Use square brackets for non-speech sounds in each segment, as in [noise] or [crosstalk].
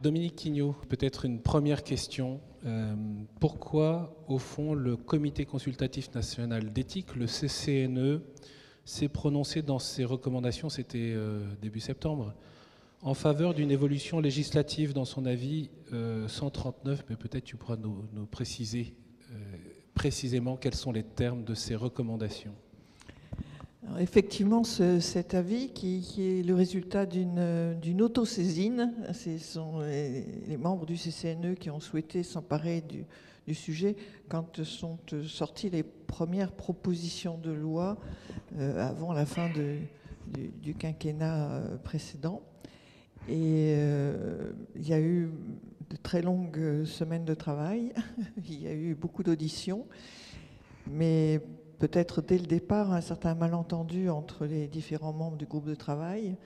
Dominique Quignot, peut-être une première question. Euh, pourquoi, au fond, le Comité consultatif national d'éthique, le CCNE, s'est prononcé dans ses recommandations, c'était euh, début septembre, en faveur d'une évolution législative dans son avis 139, euh, mais peut-être tu pourras nous, préciser précisément quels sont les termes de ces recommandations effectivement, cet avis, qui, est le résultat d'une autosaisine, ce sont les, membres du CCNE qui ont souhaité s'emparer du, sujet quand sont sorties les premières propositions de loi euh, avant la fin du, quinquennat euh, précédent. Et euh, il y a eu de très longues semaines de travail, [laughs] il y a eu beaucoup d'auditions, mais peut-être dès le départ un certain malentendu entre les différents membres du groupe de travail,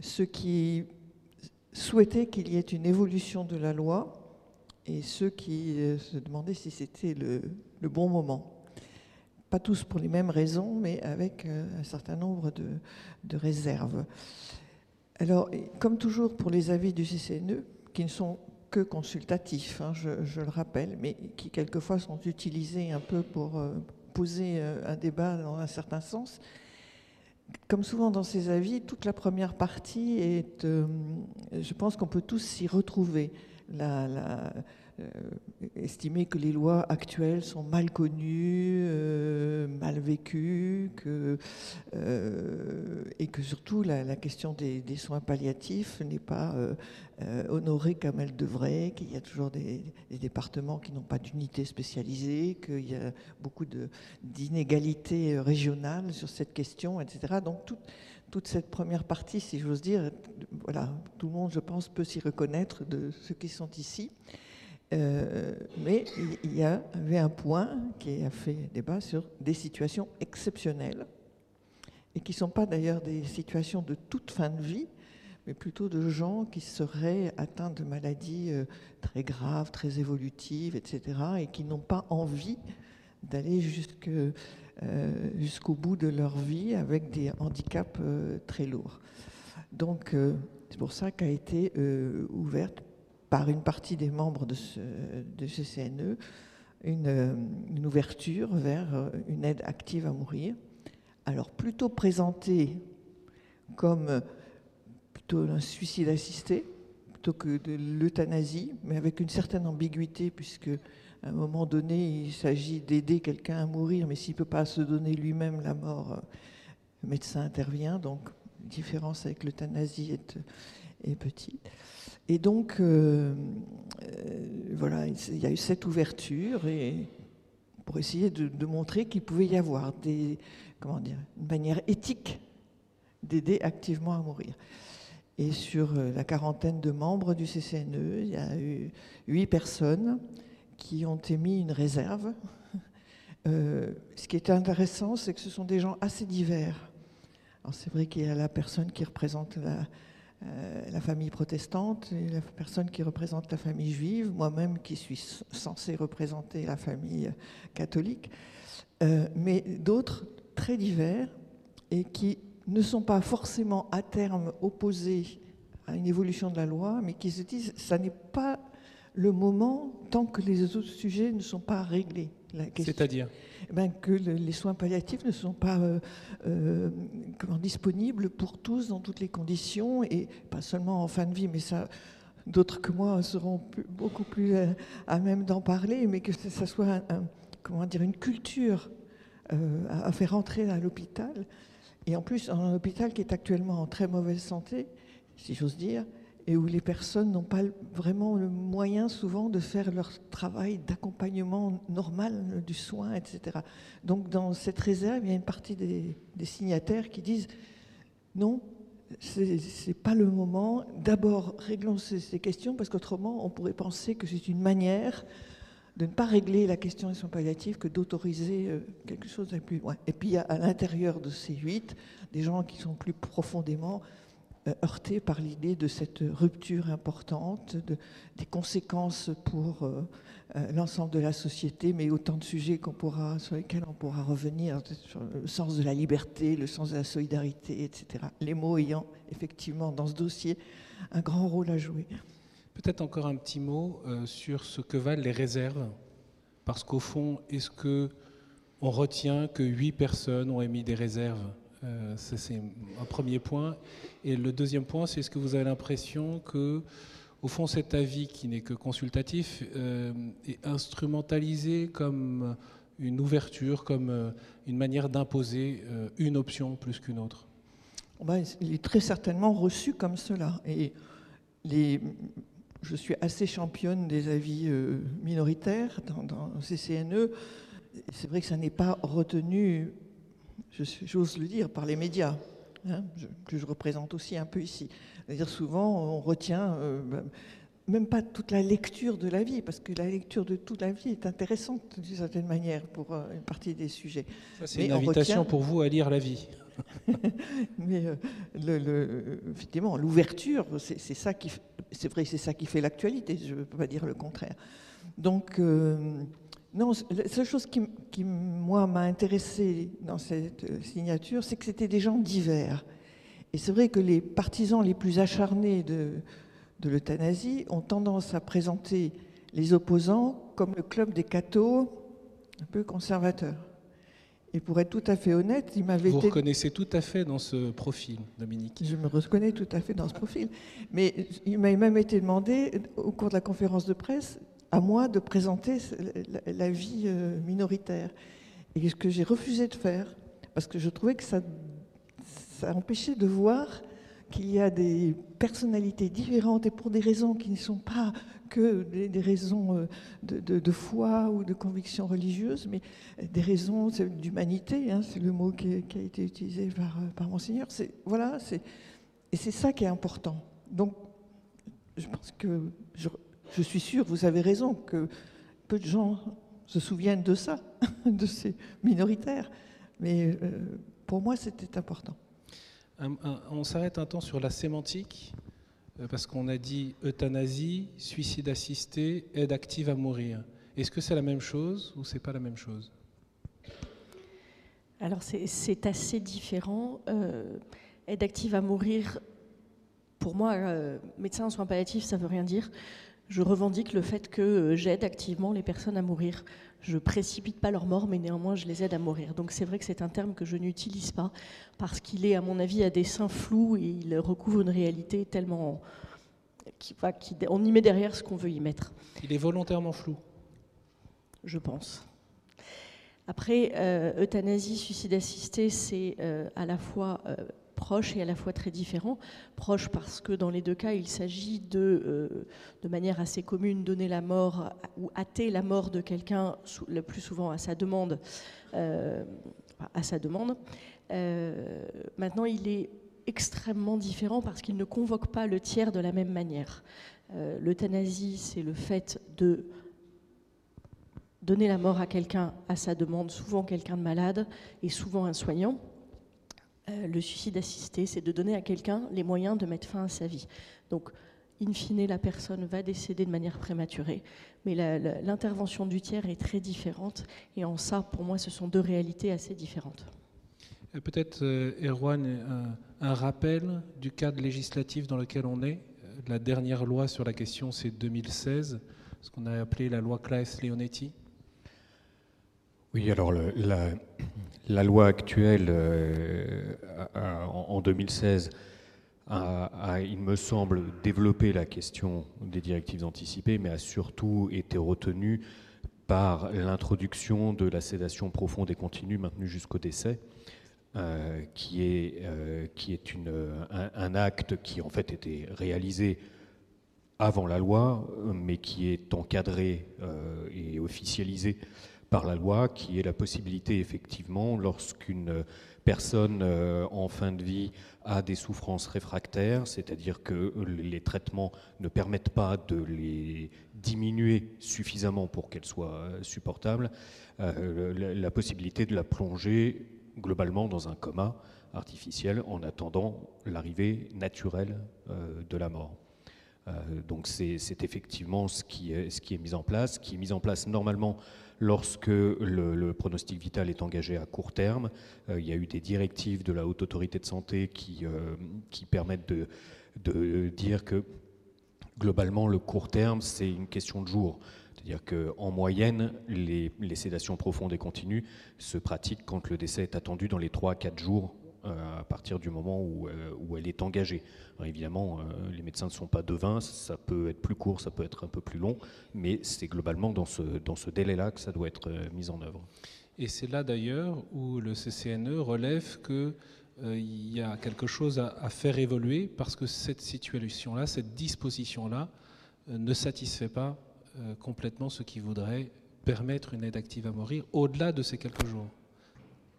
ceux qui souhaitaient qu'il y ait une évolution de la loi et ceux qui euh, se demandaient si c'était le, bon moment. Pas tous pour les mêmes raisons, mais avec euh, un certain nombre de, réserves. Alors, comme toujours pour les avis du CCNE, qui ne sont que consultatifs, hein, je, le rappelle, mais qui quelquefois sont utilisés un peu pour, euh, poser euh, un débat dans un certain sens. Comme souvent dans ces avis, toute la première partie est, euh, je pense qu'on peut tous s'y retrouver. La, estimer que les lois actuelles sont mal connues, euh, mal vécues, que, euh, et que surtout la, question des, soins palliatifs n'est pas honorée comme elle devrait, qu'il y a toujours des, départements qui n'ont pas d'unité spécialisée, qu'il y a beaucoup d'inégalités régionales sur cette question, etc. Donc toute cette première partie, si j'ose dire, voilà, tout le monde, je pense, peut s'y reconnaître de ceux qui sont ici. Euh, mais il y avait un point qui a fait débat sur des situations exceptionnelles, et qui ne sont pas d'ailleurs des situations de toute fin de vie, mais plutôt de gens qui seraient atteints de maladies euh, très graves, très évolutives, etc., et qui n'ont pas envie d'aller euh, jusqu'au bout de leur vie avec des handicaps très lourds. Donc c'est pour ça qu'a été ouverte par une partie des membres de ce, CNE une, ouverture vers euh, une aide active à mourir. Alors plutôt présentée comme euh, plutôt un suicide assisté plutôt que de l'euthanasie, mais avec une certaine ambiguïté puisque à un moment donné il s'agit d'aider quelqu'un à mourir, mais s'il ne peut pas se donner lui-même la mort, euh, le médecin intervient. Donc la différence avec l'euthanasie est petite. Et donc, euh, euh, voilà, il y a eu cette ouverture et pour essayer de, montrer qu'il pouvait y avoir des, comment dire, une manière éthique d'aider activement à mourir. Et sur euh, la quarantaine de membres du CCNE, il y a eu huit personnes qui ont émis une réserve. ce qui est intéressant, c'est que ce sont des gens assez divers. Alors c'est vrai qu'il y a la personne qui représente la, euh, la famille protestante la personne qui représente la famille juive, moi-même qui suis censée représenter la famille catholique, euh, mais d'autres très divers et qui ne sont pas forcément à terme opposés à une évolution de la loi, mais qui se disent ça n'est pas le moment tant que les autres sujets ne sont pas réglés. C'est-à-dire eh ben, Que les soins palliatifs ne sont pas euh, euh, disponibles pour tous dans toutes les conditions, et pas seulement en fin de vie, mais ça, d'autres que moi seront beaucoup plus euh, à, même d'en parler, mais que ça soit comment dire, une culture à, à, faire entrer à l'hôpital, et en plus un hôpital qui est actuellement en très mauvaise santé, si j'ose dire, et où les personnes n'ont pas vraiment le moyen souvent de faire leur travail d'accompagnement normal du soin, etc. Donc dans cette réserve, il y a une partie des, signataires qui disent non, c'est pas le moment. D'abord, réglons ces, questions parce qu'autrement, on pourrait penser que c'est une manière de ne pas régler la question des soins palliatifs que d'autoriser euh, quelque chose de plus loin. Et puis, à l'intérieur de ces huit des gens qui sont plus profondément heurté par l'idée de cette rupture importante, de, des conséquences pour euh, euh, l'ensemble de la société, mais autant de sujets qu'on pourra, sur lesquels on pourra revenir, sur le sens de la liberté, le sens de la solidarité, etc. Les mots ayant effectivement dans ce dossier un grand rôle à jouer. Peut-être encore un petit mot euh, sur ce que valent les réserves. Parce qu'au fond, est-ce que on retient que huit personnes ont émis des réserves? Euh, C'est un premier point. Et le deuxième point, c'est est-ce que vous avez l'impression que, au fond, cet avis qui n'est que consultatif euh, est instrumentalisé comme une ouverture, comme une manière d'imposer une option plus qu'une autre? Ben, Il est très certainement reçu comme cela. Et je suis assez championne des avis euh, minoritaires dans, dans CCNE. C'est vrai que ça n'est pas retenu, j'ose le dire, par les médias, hein, que je représente aussi un peu ici. C'est-à-dire souvent, on retient euh, même pas toute la lecture de la vie, parce que la lecture de toute la vie est intéressante d'une certaine manière pour euh, une partie des sujets. c'est une invitation pour vous à lire la vie. [laughs] Mais le, effectivement, l'ouverture, c'est ça qui, c'est vrai, c'est ça qui fait l'actualité. Je ne peux pas dire le contraire. Donc, euh, non, la seule chose qui, qui moi, m'a intéressé dans cette signature, c'est que c'était des gens divers. Et c'est vrai que les partisans les plus acharnés de, de l'euthanasie ont tendance à présenter les opposants comme le club des cathos un peu conservateurs. Et pour être tout à fait honnête, il m'avait Vous reconnaissez tout à fait dans ce profil, Dominique. Je me reconnais tout à fait dans ce profil. Mais il m'a même été demandé, au cours de la conférence de presse, à moi de présenter la vie euh, minoritaire. Et ce que j'ai refusé de faire, parce que je trouvais que ça, ça empêchait de voir qu'il y a des personnalités différentes et pour des raisons qui ne sont pas que des, raisons euh, de, foi ou de conviction religieuse, mais des raisons d'humanité, hein, c'est le mot qui, a été utilisé par, euh, par Monseigneur. Voilà, et c'est ça qui est important. Donc, je pense que, suis sûre, vous avez raison, que peu de gens se souviennent de ça, [laughs] de ces minoritaires, mais euh, pour moi, c'était important. on s'arrête un temps sur la sémantique. Euh, parce qu'on a dit euthanasie, suicide assisté, aide active à mourir. Est-ce que c'est la même chose ou c'est pas la même chose? Alors c'est assez différent. Euh, aide active à mourir, pour moi, euh, médecin en soins palliatifs, ça veut rien dire. Je revendique le fait que j'aide activement les personnes à mourir. Je précipite pas leur mort, mais néanmoins je les aide à mourir. Donc c'est vrai que c'est un terme que je n'utilise pas parce qu'il est, à mon avis, à dessein flou et il recouvre une réalité tellement. Qui, qui, on y met derrière ce qu'on veut y mettre. Il est volontairement flou Je pense. Après, euh, euthanasie, suicide assisté, c'est euh, à la fois euh, proche et à la fois très différent. Proche parce que dans les deux cas, il s'agit de, euh, de manière assez commune, donner la mort ou hâter la mort de quelqu'un, le plus souvent à sa demande. Euh, à sa demande. Euh, maintenant, il est extrêmement différent parce qu'il ne convoque pas le tiers de la même manière. L'euthanasie, c'est le fait de donner la mort à quelqu'un à sa demande, souvent quelqu'un de malade et souvent un soignant. Euh, le suicide assisté, c'est de donner à quelqu'un les moyens de mettre fin à sa vie. Donc, in fine, la personne va décéder de manière prématurée, mais l'intervention du tiers est très différente, et en ça, pour moi, ce sont deux réalités assez différentes. Peut-être, euh, Erwan, un, rappel du cadre législatif dans lequel on est. La dernière loi sur la question, c'est 2016, ce qu'on a appelé la loi Claes-Leonetti. Oui, alors la, la loi actuelle euh, en 2016 a, il me semble, développé la question des directives anticipées, mais a surtout été retenue par l'introduction de la sédation profonde et continue maintenue jusqu'au décès, euh, qui est, euh, qui est une, un, acte qui en fait était réalisé avant la loi, mais qui est encadré et officialisé par la loi, qui est la possibilité effectivement, lorsqu'une personne euh, en fin de vie a des souffrances réfractaires, c'est-à-dire que les traitements ne permettent pas de les diminuer suffisamment pour qu'elles soient supportables, euh, la, possibilité de la plonger globalement dans un coma artificiel en attendant l'arrivée naturelle euh, de la mort. donc c'est effectivement ce qui, est, ce qui est mis en place, qui est mis en place normalement lorsque le, pronostic vital est engagé à court terme. Euh, il y a eu des directives de la Haute Autorité de Santé qui, euh, permettent de, dire que Globalement, le court terme, c'est une question de jours. C'est-à-dire qu'en moyenne, les, sédations profondes et continues se pratiquent quand le décès est attendu dans les 3 à 4 jours à partir du moment où, euh, elle est engagée. évidemment, euh, les médecins ne sont pas devins, ça peut être plus court, ça peut être un peu plus long, mais c'est globalement dans ce, délai-là que ça doit être mis en œuvre. Et c'est là d'ailleurs où le CCNE relève qu'il il y a quelque chose à, à, faire évoluer parce que cette situation-là, cette disposition-là, ne satisfait pas complètement ce qui voudrait permettre une aide active à mourir au-delà de ces quelques jours.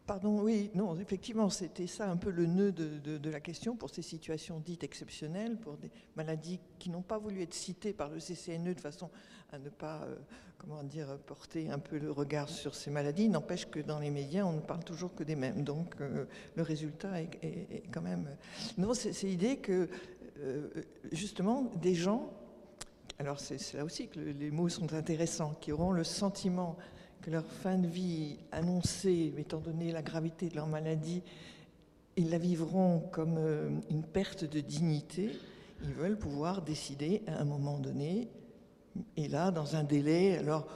Pardon, oui, non, effectivement, c'était ça un peu le nœud de, la question pour ces situations dites exceptionnelles, pour des maladies qui n'ont pas voulu être citées par le CCNE de façon à ne pas, euh, comment dire, porter un peu le regard sur ces maladies. N'empêche que dans les médias, on ne parle toujours que des mêmes. Donc euh, le résultat est, quand même. Non, c'est l'idée que, euh, justement, des gens. Alors c'est là aussi que les mots sont intéressants, qui auront le sentiment que leur fin de vie annoncée, étant donné la gravité de leur maladie, ils la vivront comme euh, une perte de dignité, ils veulent pouvoir décider à un moment donné, et là, dans un délai, alors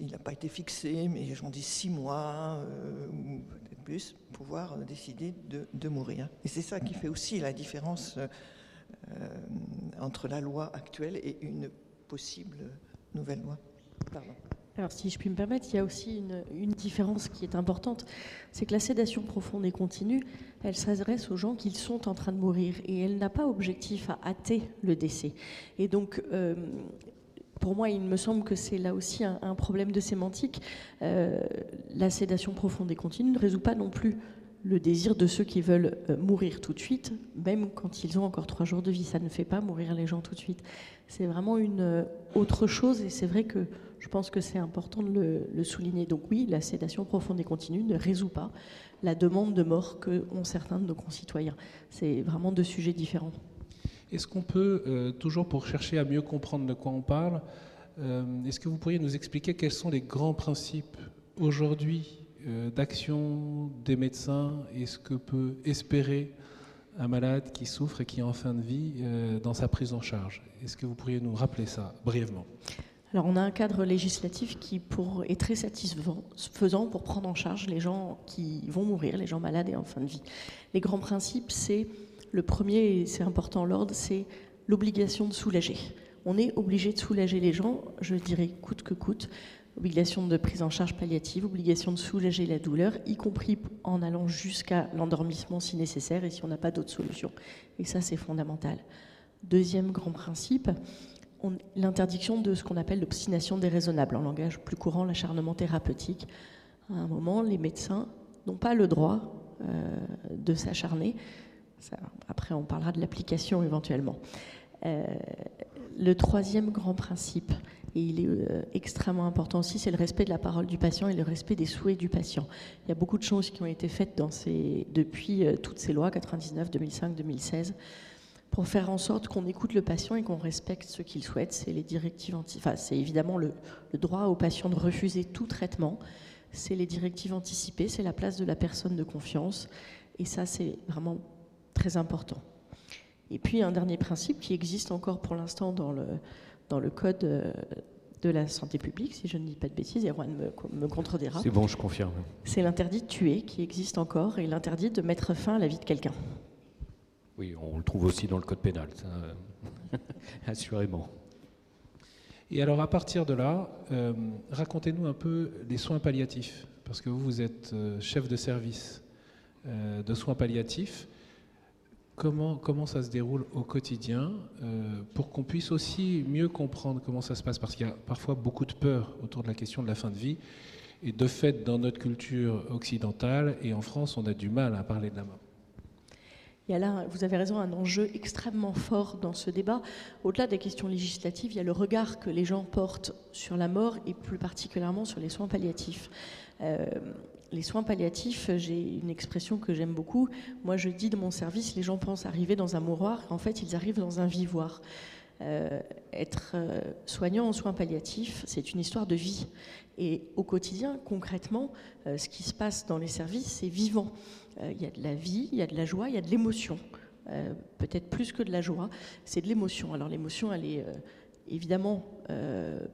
il n'a pas été fixé, mais j'en dis six mois euh, ou peut-être plus, pouvoir décider de, mourir. Et c'est ça qui fait aussi la différence euh, entre la loi actuelle et une possible nouvelle loi. Pardon. Alors, si je puis me permettre, il y a aussi une, différence qui est importante, c'est que la sédation profonde et continue, elle s'adresse aux gens qui sont en train de mourir et elle n'a pas objectif à hâter le décès. Et donc, euh, pour moi, il me semble que c'est là aussi un, problème de sémantique. Euh, la sédation profonde et continue ne résout pas non plus le désir de ceux qui veulent euh, mourir tout de suite, même quand ils ont encore trois jours de vie. Ça ne fait pas mourir les gens tout de suite. C'est vraiment une autre chose et c'est vrai que je pense que c'est important de le, souligner. Donc oui, la sédation profonde et continue ne résout pas la demande de mort que ont certains de nos concitoyens. C'est vraiment deux sujets différents. Est-ce qu'on peut, euh, toujours pour chercher à mieux comprendre de quoi on parle, euh, est-ce que vous pourriez nous expliquer quels sont les grands principes aujourd'hui euh, d'action des médecins et ce que peut espérer un malade qui souffre et qui est en fin de vie dans sa prise en charge? Est-ce que vous pourriez nous rappeler ça brièvement? Alors on a un cadre législatif qui est très satisfaisant pour prendre en charge les gens qui vont mourir, les gens malades et en fin de vie. Les grands principes, c'est le premier, et c'est important l'ordre, c'est l'obligation de soulager. On est obligé de soulager les gens, je dirais coûte que coûte. Obligation de prise en charge palliative, obligation de soulager la douleur, y compris en allant jusqu'à l'endormissement si nécessaire et si on n'a pas d'autre solution. Et ça, c'est fondamental. Deuxième grand principe, l'interdiction de ce qu'on appelle l'obstination déraisonnable, en langage plus courant, l'acharnement thérapeutique. À un moment, les médecins n'ont pas le droit euh, de s'acharner. Après, on parlera de l'application éventuellement. Euh, le troisième grand principe, et il est euh, extrêmement important aussi, c'est le respect de la parole du patient et le respect des souhaits du patient. Il y a beaucoup de choses qui ont été faites depuis toutes ces lois, 99, 2005, 2016 pour faire en sorte qu'on écoute le patient et qu'on respecte ce qu'il souhaite. C'est les directives anti... enfin, c'est évidemment le, droit au patient de refuser tout traitement. C'est les directives anticipées, c'est la place de la personne de confiance. Et ça, c'est vraiment très important. Et puis un dernier principe qui existe encore pour l'instant dans le, dans le code euh, de la santé publique, si je ne dis pas de bêtises, et Erwan me, me contredira. C'est bon, je confirme. C'est l'interdit de tuer qui existe encore et l'interdit de mettre fin à la vie de quelqu'un. Oui, on le trouve aussi dans le code pénal, ça, [laughs] assurément. Et alors à partir de là, euh, racontez-nous un peu les soins palliatifs, parce que vous, vous êtes euh, chef de service euh, de soins palliatifs. Comment, comment ça se déroule au quotidien pour qu'on puisse aussi mieux comprendre comment ça se passe? Parce qu'il y a parfois beaucoup de peur autour de la question de la fin de vie. Et de fait, dans notre culture occidentale et en France, on a du mal à parler de la mort. Il y a là, vous avez raison, un enjeu extrêmement fort dans ce débat. Au-delà des questions législatives, il y a le regard que les gens portent sur la mort et plus particulièrement sur les soins palliatifs. Euh, les soins palliatifs, j'ai une expression que j'aime beaucoup. Moi, je dis de mon service, les gens pensent arriver dans un mouroir, en fait, ils arrivent dans un vivoire. Euh, être euh, soignant en soins palliatifs, c'est une histoire de vie. Et au quotidien, concrètement, ce qui se passe dans les services, c'est vivant. Euh, il y a de la vie, il y a de la joie, il y a de l'émotion peut-être plus que de la joie, c'est de l'émotion. Alors l'émotion, elle est évidemment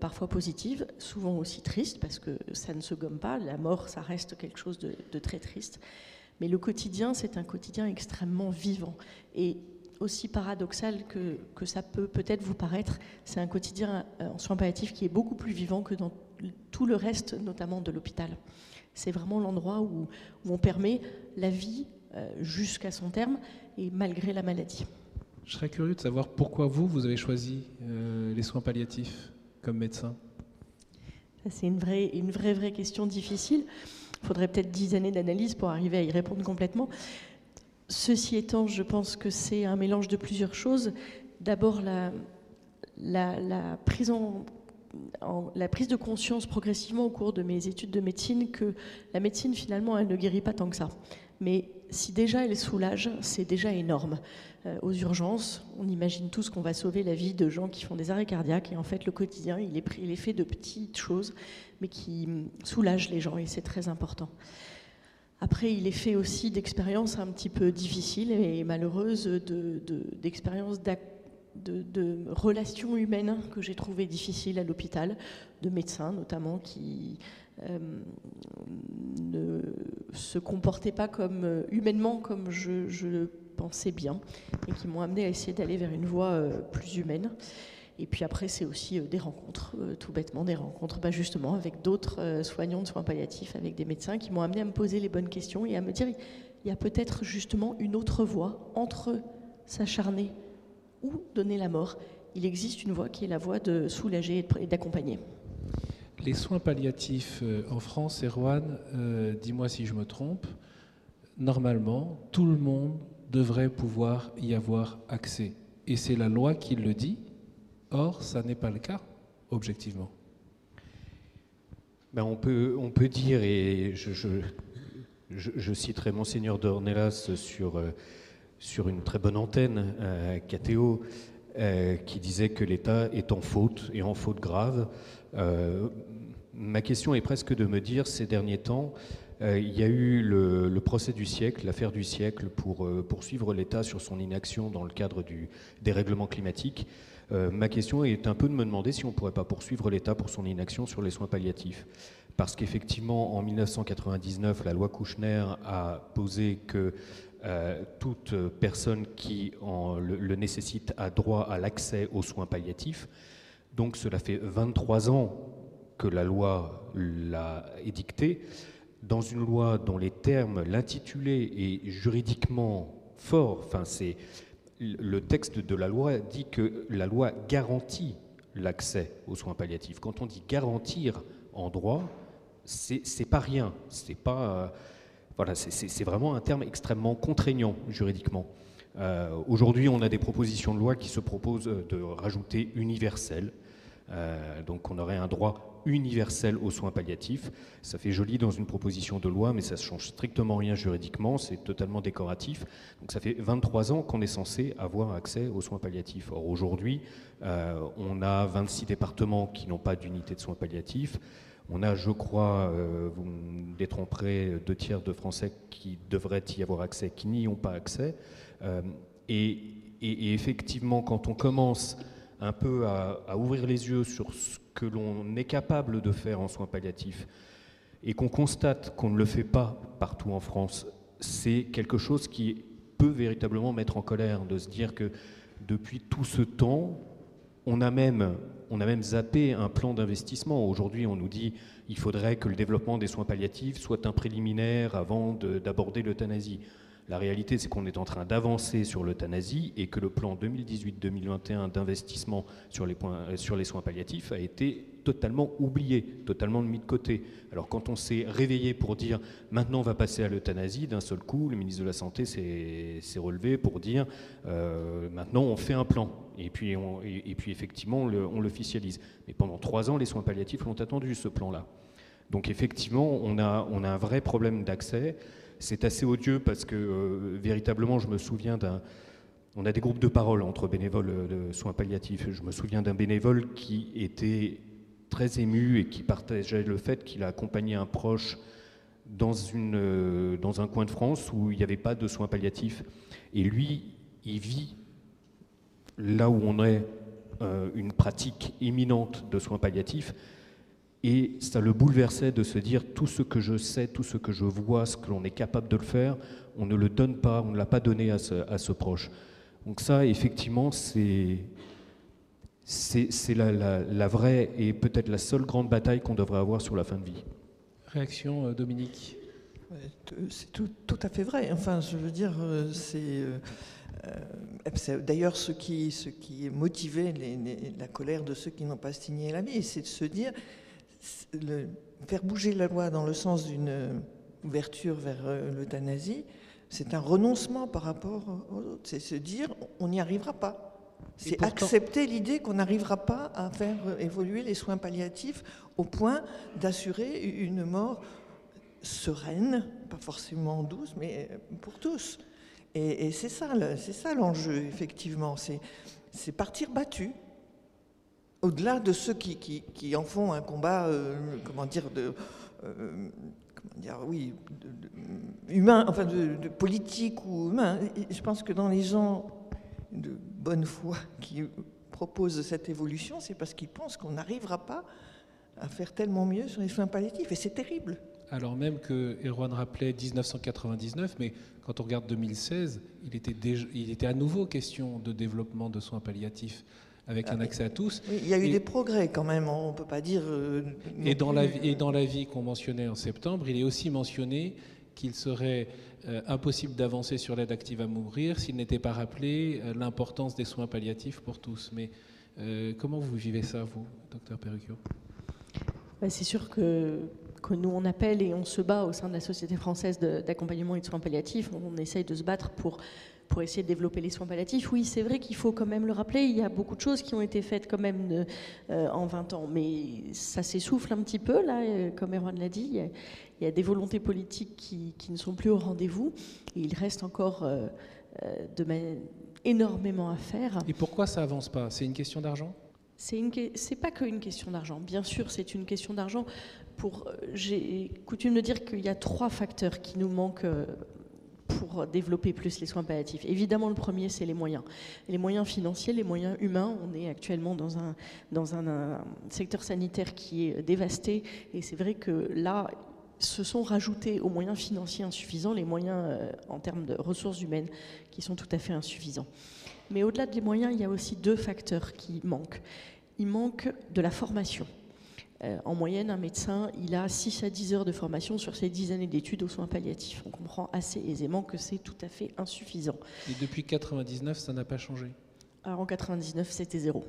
parfois positive, souvent aussi triste, parce que ça ne se gomme pas, la mort, ça reste quelque chose de, de très triste. Mais le quotidien, c'est un quotidien extrêmement vivant. Et aussi paradoxal que, que ça peut peut-être vous paraître, c'est un quotidien en soins palliatifs qui est beaucoup plus vivant que dans tout le reste, notamment de l'hôpital. C'est vraiment l'endroit où, on permet la vie euh, jusqu'à son terme et malgré la maladie. Je serais curieux de savoir pourquoi vous, vous avez choisi euh, les soins palliatifs comme médecin. C'est une vraie, une vraie, vraie question difficile. Il faudrait peut-être dix années d'analyse pour arriver à y répondre complètement. Ceci étant, je pense que c'est un mélange de plusieurs choses. D'abord, la, la, prise la prise de conscience progressivement au cours de mes études de médecine que la médecine finalement elle ne guérit pas tant que ça. Mais si déjà elle soulage, c'est déjà énorme. Euh, aux urgences, on imagine tous qu'on va sauver la vie de gens qui font des arrêts cardiaques et en fait le quotidien il est, il est fait de petites choses mais qui soulagent les gens et c'est très important. Après, il est fait aussi d'expériences un petit peu difficiles et malheureuses, d'expériences de, de, relations humaines que j'ai trouvées difficiles à l'hôpital, de médecins notamment qui euh, ne se comportaient pas comme euh, humainement comme je, le pensais bien et qui m'ont amené à essayer d'aller vers une voie euh, plus humaine. Et puis après, c'est aussi des rencontres, tout bêtement, des rencontres bah, justement avec d'autres soignants de soins palliatifs, avec des médecins qui m'ont amené à me poser les bonnes questions et à me dire il y a peut-être justement une autre voie entre s'acharner ou donner la mort. Il existe une voie qui est la voie de soulager et d'accompagner. Les soins palliatifs en France, Erwan, dis-moi si je me trompe, normalement, tout le monde devrait pouvoir y avoir accès. Et c'est la loi qui le dit, Or, ça n'est pas le cas, objectivement. Ben on, peut, on peut dire, et je, je, je, citerai Monseigneur d'Ornelas sur, euh, sur une très bonne antenne, euh, KTO, euh, qui disait que l'État est en faute, et en faute grave. Euh, ma question est presque de me dire, ces derniers temps, il y a eu le, procès du siècle, l'affaire du siècle, pour poursuivre l'État sur son inaction dans le cadre du dérèglement climatique. Euh, ma question est un peu de me demander si on ne pourrait pas poursuivre l'État pour son inaction sur les soins palliatifs. Parce qu'effectivement, en 1999, la loi Kouchner a posé que euh, toute personne qui en le, nécessite a droit à l'accès aux soins palliatifs. Donc cela fait 23 ans que la loi l'a édictée. Dans une loi dont les termes, l'intitulé est juridiquement fort, enfin c'est le texte de la loi dit que la loi garantit l'accès aux soins palliatifs. Quand on dit garantir en droit, c'est pas rien. C'est pas euh, voilà, c'est vraiment un terme extrêmement contraignant juridiquement. Euh, aujourd'hui, on a des propositions de loi qui se proposent de rajouter universel. Euh, donc, on aurait un droit universel aux soins palliatifs. Ça fait joli dans une proposition de loi, mais ça ne change strictement rien juridiquement, c'est totalement décoratif. Donc ça fait 23 ans qu'on est censé avoir accès aux soins palliatifs. Or aujourd'hui, euh, on a 26 départements qui n'ont pas d'unité de soins palliatifs. On a, je crois, euh, vous me détromperez, deux tiers de Français qui devraient y avoir accès, qui n'y ont pas accès. Euh, et, effectivement, quand on commence un peu à, ouvrir les yeux sur ce que l'on est capable de faire en soins palliatifs et qu'on constate qu'on ne le fait pas partout en France, c'est quelque chose qui peut véritablement mettre en colère, de se dire que depuis tout ce temps, on a même, on a même zappé un plan d'investissement. Aujourd'hui, on nous dit qu'il faudrait que le développement des soins palliatifs soit un préliminaire avant d'aborder l'euthanasie. La réalité, c'est qu'on est en train d'avancer sur l'euthanasie et que le plan 2018-2021 d'investissement sur, les euh, sur les soins palliatifs a été totalement oublié, totalement mis de côté. Alors quand on s'est réveillé pour dire maintenant on va passer à l'euthanasie, d'un seul coup, le ministre de la Santé s'est relevé pour dire euh, maintenant on fait un plan. Et puis, puis effectivement, on l'officialise. Mais pendant trois ans, les soins palliatifs l'ont attendu, ce plan-là. Donc effectivement, on on a un vrai problème d'accès. C'est assez odieux parce que euh, véritablement, je me souviens d'un... On a des groupes de parole entre bénévoles de soins palliatifs. Je me souviens d'un bénévole qui était très ému et qui partageait le fait qu'il a accompagné un proche dans, euh, un coin de France où il n'y avait pas de soins palliatifs. Et lui, il vit là où on est euh, une pratique imminente de soins palliatifs, et ça le bouleversait de se dire tout ce que je sais, tout ce que je vois, ce que l'on est capable de le faire, on ne le donne pas, on ne l'a pas donné à ce, proche. Donc ça, effectivement, c'est c'est la, vraie et peut-être la seule grande bataille qu'on devrait avoir sur la fin de vie. Réaction, euh, Dominique? C'est tout, à fait vrai. Enfin, je veux dire, euh, c'est... D'ailleurs, ce qui, ce qui motivait la colère de ceux qui n'ont pas signé la vie, c'est de se dire le, faire bouger la loi dans le sens d'une ouverture vers euh, l'euthanasie, c'est un renoncement par rapport aux autres. C'est se dire, on n'y arrivera pas. C'est accepter l'idée qu'on n'arrivera pas à faire évoluer les soins palliatifs au point d'assurer une mort sereine, pas forcément douce, mais pour tous. Et, c'est ça, c'est ça l'enjeu, effectivement. C'est partir battu au-delà de ceux qui, en font un combat, euh, comment dire, de, euh, comment dire, oui, humain, enfin de, politique ou humain. je pense que dans les gens de bonne foi qui proposent cette évolution, c'est parce qu'ils pensent qu'on n'arrivera pas à faire tellement mieux sur les soins palliatifs, et c'est terrible. Alors même que Erwan rappelait 1999, mais quand on regarde 2016, il était, déjà, il était à nouveau question de développement de soins palliatifs avec un ah, accès à tous. il y a eu des progrès quand même, on ne peut pas dire... Euh, et, dans la, et dans l'avis qu'on mentionnait en septembre, il est aussi mentionné qu'il serait euh, impossible d'avancer sur l'aide active à mourir s'il n'était pas rappelé euh, l'importance des soins palliatifs pour tous. Mais comment vous vivez ça, vous, docteur Perrucchio bah, C'est sûr que, que nous, on appelle et on se bat au sein de la Société française d'accompagnement et de soins palliatifs. On essaye de se battre pour pour essayer de développer les soins palliatifs. Oui, c'est vrai qu'il faut quand même le rappeler, il y a beaucoup de choses qui ont été faites quand même euh, en 20 ans, mais ça s'essouffle un petit peu, là, euh, comme Erwan l'a dit. Il y, a, des volontés politiques qui, ne sont plus au rendez-vous, et il reste encore euh, de énormément à faire. Et pourquoi ça avance pas? C'est une question d'argent? C'est n'est pas qu'une question d'argent. Bien sûr, c'est une question d'argent. Pour, j'ai coutume de dire qu'il y a trois facteurs qui nous manquent pour développer plus les soins palliatifs Évidemment, le premier, c'est les moyens. Les moyens financiers, les moyens humains. On est actuellement dans un, secteur sanitaire qui est dévasté. Et c'est vrai que là, se sont rajoutés aux moyens financiers insuffisants les moyens euh, en termes de ressources humaines qui sont tout à fait insuffisants. Mais au-delà des moyens, il y a aussi deux facteurs qui manquent. Il manque de la formation. Euh, en moyenne, un médecin, il a 6 à 10 heures de formation sur ses 10 années d'études aux soins palliatifs. On comprend assez aisément que c'est tout à fait insuffisant. Et depuis 99, ça n'a pas changé? Alors en 99, c'était zéro.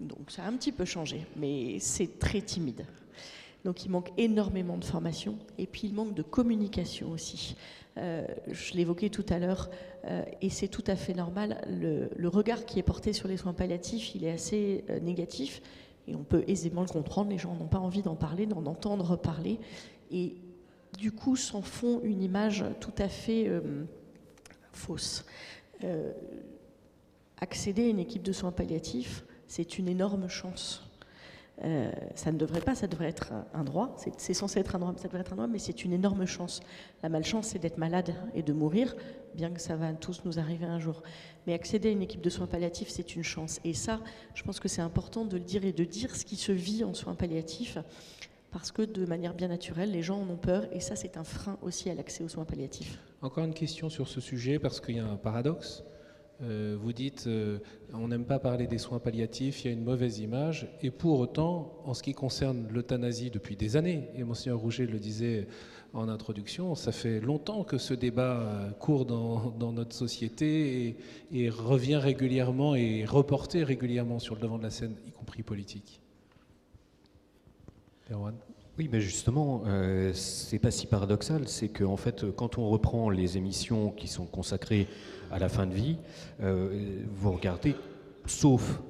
Donc ça a un petit peu changé, mais c'est très timide. Donc il manque énormément de formation et puis il manque de communication aussi. Euh, je l'évoquais tout à l'heure euh, et c'est tout à fait normal. Le, le, regard qui est porté sur les soins palliatifs, il est assez négatif et on peut aisément le comprendre, les gens n'ont pas envie d'en parler, d'en entendre parler. Et du coup, s'en font une image tout à fait euh, fausse. Euh, accéder à une équipe de soins palliatifs, c'est une énorme chance. Euh, ça ne devrait pas, ça devrait être un droit, c'est censé être un droit, ça devrait être un droit, mais c'est une énorme chance. La malchance, c'est d'être malade et de mourir, bien que ça va tous nous arriver un jour. Mais accéder à une équipe de soins palliatifs, c'est une chance. Et ça, je pense que c'est important de le dire et de dire ce qui se vit en soins palliatifs, parce que de manière bien naturelle, les gens en ont peur, et ça, c'est un frein aussi à l'accès aux soins palliatifs. Encore une question sur ce sujet, parce qu'il y a un paradoxe. Euh, vous dites, euh, on n'aime pas parler des soins palliatifs, il y a une mauvaise image, et pour autant, en ce qui concerne l'euthanasie depuis des années, et Monseigneur Rouget le disait en introduction, ça fait longtemps que ce débat euh, court dans, notre société et, revient régulièrement et est reporté régulièrement sur le devant de la scène, y compris politique. Erwan? Oui, mais justement, euh, c'est pas si paradoxal. C'est qu'en en fait, quand on reprend les émissions qui sont consacrées à la fin de vie, euh, vous regardez, sauf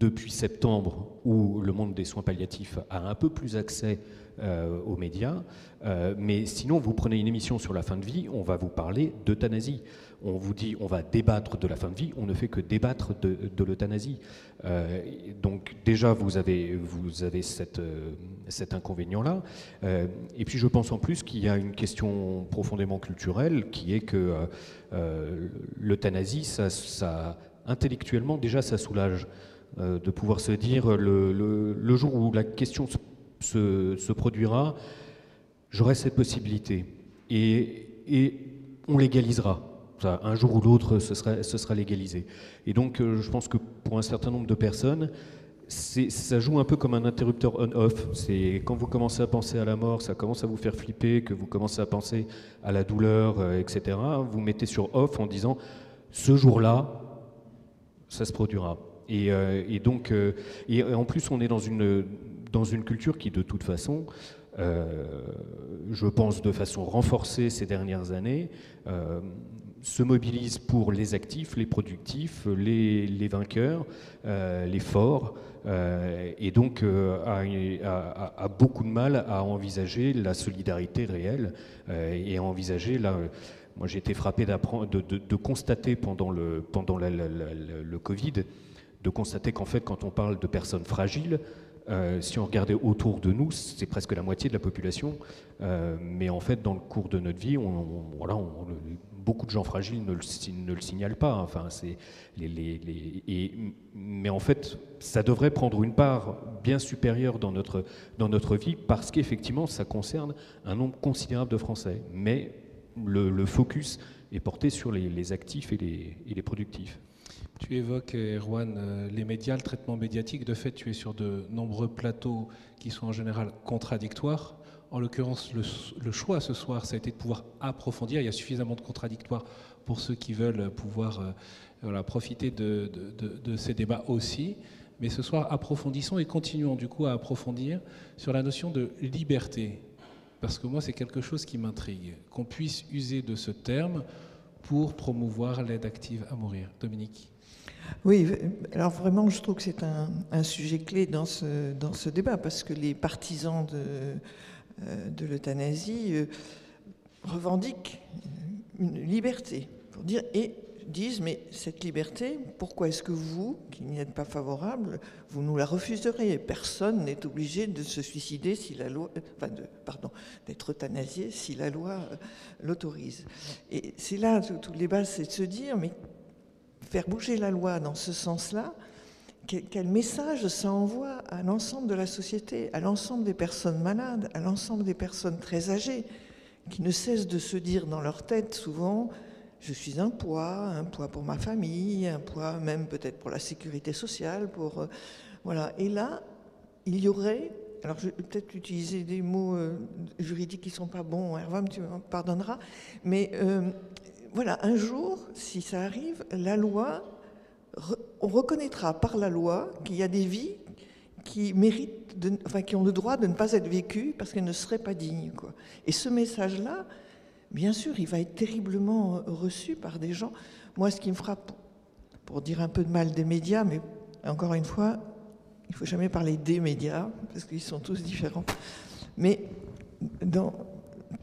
depuis septembre, où le monde des soins palliatifs a un peu plus accès euh, aux médias. Euh, mais sinon, vous prenez une émission sur la fin de vie, on va vous parler d'euthanasie. On vous dit on va débattre de la fin de vie, on ne fait que débattre de, l'euthanasie. Euh, donc déjà, vous avez, vous cette, cet inconvénient-là. et puis je pense en plus qu'il y a une question profondément culturelle qui est que l'euthanasie, ça, intellectuellement, déjà, ça soulage de pouvoir se dire le, jour où la question se se, produira, j'aurai cette possibilité. Et, on légalisera. Un jour ou l'autre, ce sera, légalisé. Et donc, euh, je pense que pour un certain nombre de personnes, ça joue un peu comme un interrupteur on-off. C'est quand vous commencez à penser à la mort, ça commence à vous faire flipper, que vous commencez à penser à la douleur, euh, etc. Vous mettez sur off en disant ce jour-là, ça se produira. Et, euh, donc, et en plus, on est dans une dans une culture qui, de toute façon, je pense de façon renforcée ces dernières années, se mobilise pour les actifs, les productifs, les, vainqueurs, euh, les forts, et donc a, beaucoup de mal à envisager la solidarité réelle et à envisager la, moi, j'ai été frappé de, de, de, constater pendant le, pendant le Covid, de constater qu'en fait, quand on parle de personnes fragiles, euh, si on regardait autour de nous, c'est presque la moitié de la population. Euh, mais en fait, dans le cours de notre vie, on, voilà, beaucoup de gens fragiles ne le, signalent pas. Enfin, c'est mais en fait, ça devrait prendre une part bien supérieure dans notre, dans notre vie parce qu'effectivement, ça concerne un nombre considérable de Français. Mais le, le focus est porté sur les, actifs et les, et les productifs. Tu évoques, Erwan, euh, les médias, le traitement médiatique. De fait, tu es sur de nombreux plateaux qui sont en général contradictoires. En l'occurrence, le, choix ce soir, ça a été de pouvoir approfondir. Il y a suffisamment de contradictoires pour ceux qui veulent pouvoir euh, voilà, profiter de, de, ces débats aussi. Mais ce soir, approfondissons et continuons du coup à approfondir sur la notion de liberté. Parce que moi, c'est quelque chose qui m'intrigue. Qu'on puisse user de ce terme pour promouvoir l'aide active à mourir. Dominique oui, alors vraiment, je trouve que c'est un, sujet clé dans ce, dans ce débat, parce que les partisans de, euh, de l'euthanasie euh, revendiquent une liberté, pour dire, et disent, mais cette liberté, pourquoi est-ce que vous, qui n'y êtes pas favorable, vous nous la refuseriez? Personne n'est obligé de se suicider si la loi, enfin de, pardon, d'être euthanasié si la loi euh, l'autorise. Et c'est là tout le débat, c'est de se dire, mais faire bouger la loi dans ce sens-là, quel message ça envoie à l'ensemble de la société, à l'ensemble des personnes malades, à l'ensemble des personnes très âgées, qui ne cessent de se dire dans leur tête souvent, je suis un poids, un poids pour ma famille, un poids même peut-être pour la sécurité sociale, pour... Euh, voilà. Et là, il y aurait... Alors, je vais peut-être utiliser des mots euh, juridiques qui ne sont pas bons, Hervé, tu me pardonneras, mais euh, voilà, un jour, si ça arrive, la loi, on reconnaîtra par la loi qu'il y a des vies qui méritent, enfin, qui ont le droit de ne pas être vécues parce qu'elles ne seraient pas dignes. Quoi. Et ce message-là, bien sûr, il va être terriblement reçu par des gens. Moi, ce qui me frappe, pour dire un peu de mal des médias, mais encore une fois, il faut jamais parler des médias, parce qu'ils sont tous différents. Mais dans,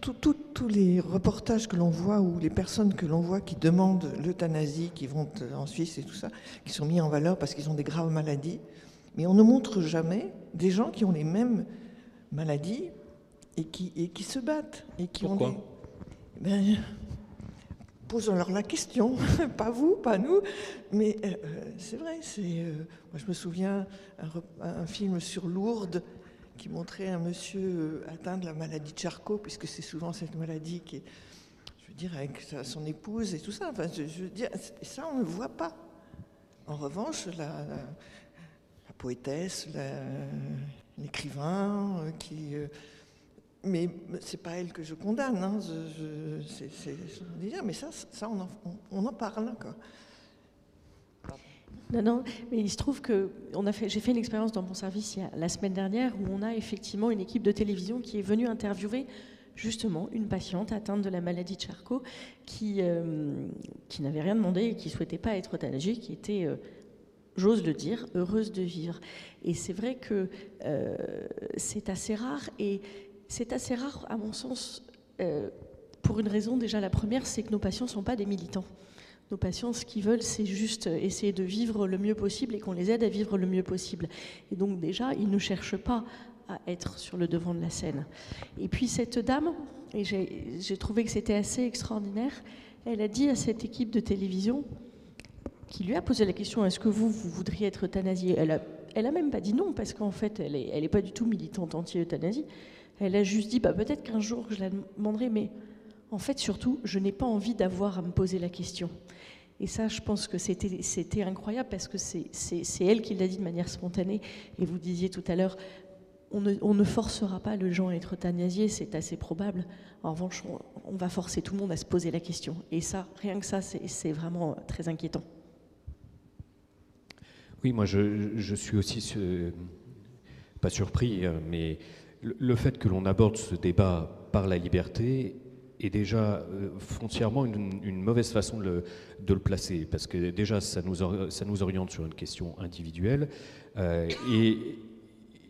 tous les reportages que l'on voit ou les personnes que l'on voit qui demandent l'euthanasie, qui vont en Suisse et tout ça, qui sont mis en valeur parce qu'ils ont des graves maladies, mais on ne montre jamais des gens qui ont les mêmes maladies et qui, et qui se battent. Et qui Pourquoi ont ben, [laughs] Posons-leur la question, [laughs] pas vous, pas nous, mais euh, c'est vrai. C'est, euh, moi, je me souviens un, un film sur Lourdes qui montrait un monsieur euh, atteint de la maladie de Charcot, puisque c'est souvent cette maladie qui est, je veux dire, avec son épouse et tout ça. Enfin, je, veux dire, ça, on ne voit pas. En revanche, la, poétesse, l'écrivain, euh, qui. Euh, mais c'est pas elle que je condamne, hein, c'est, mais ça, ça on, en, on en parle. Quoi. Non, non, mais il se trouve que j'ai fait une expérience dans mon service la semaine dernière où on a effectivement une équipe de télévision qui est venue interviewer justement une patiente atteinte de la maladie de Charcot qui, euh, n'avait rien demandé et qui souhaitait pas être euthanasiée, qui était euh, j'ose le dire, heureuse de vivre. Et c'est vrai que euh, c'est assez rare, et c'est assez rare, à mon sens, pour une raison déjà. La première, c'est que nos patients ne sont pas des militants. Nos patients, ce qu'ils veulent, c'est juste essayer de vivre le mieux possible et qu'on les aide à vivre le mieux possible. Et donc déjà, ils ne cherchent pas à être sur le devant de la scène. Et puis cette dame, et j'ai trouvé que c'était assez extraordinaire, elle a dit à cette équipe de télévision, qui lui a posé la question est-ce que vous, vous voudriez être euthanasié Elle a, elle a même pas dit non, parce qu'en fait, elle n'est elle est pas du tout militante anti-euthanasie. Elle a juste dit bah, peut-être qu'un jour je la demanderai, mais en fait, surtout, je n'ai pas envie d'avoir à me poser la question. Et ça, je pense que c'était incroyable parce que c'est elle qui l'a dit de manière spontanée. Et vous disiez tout à l'heure, on ne, forcera pas le gens à être euthanasiés, c'est assez probable. En revanche, on, va forcer tout le monde à se poser la question. Et ça, rien que ça, c'est vraiment très inquiétant. Oui, moi, je, suis aussi pas surpris, hein, mais le fait que l'on aborde ce débat par la liberté est déjà euh, foncièrement une, mauvaise façon de le, placer, parce que déjà ça nous, ça nous oriente sur une question individuelle, euh, et,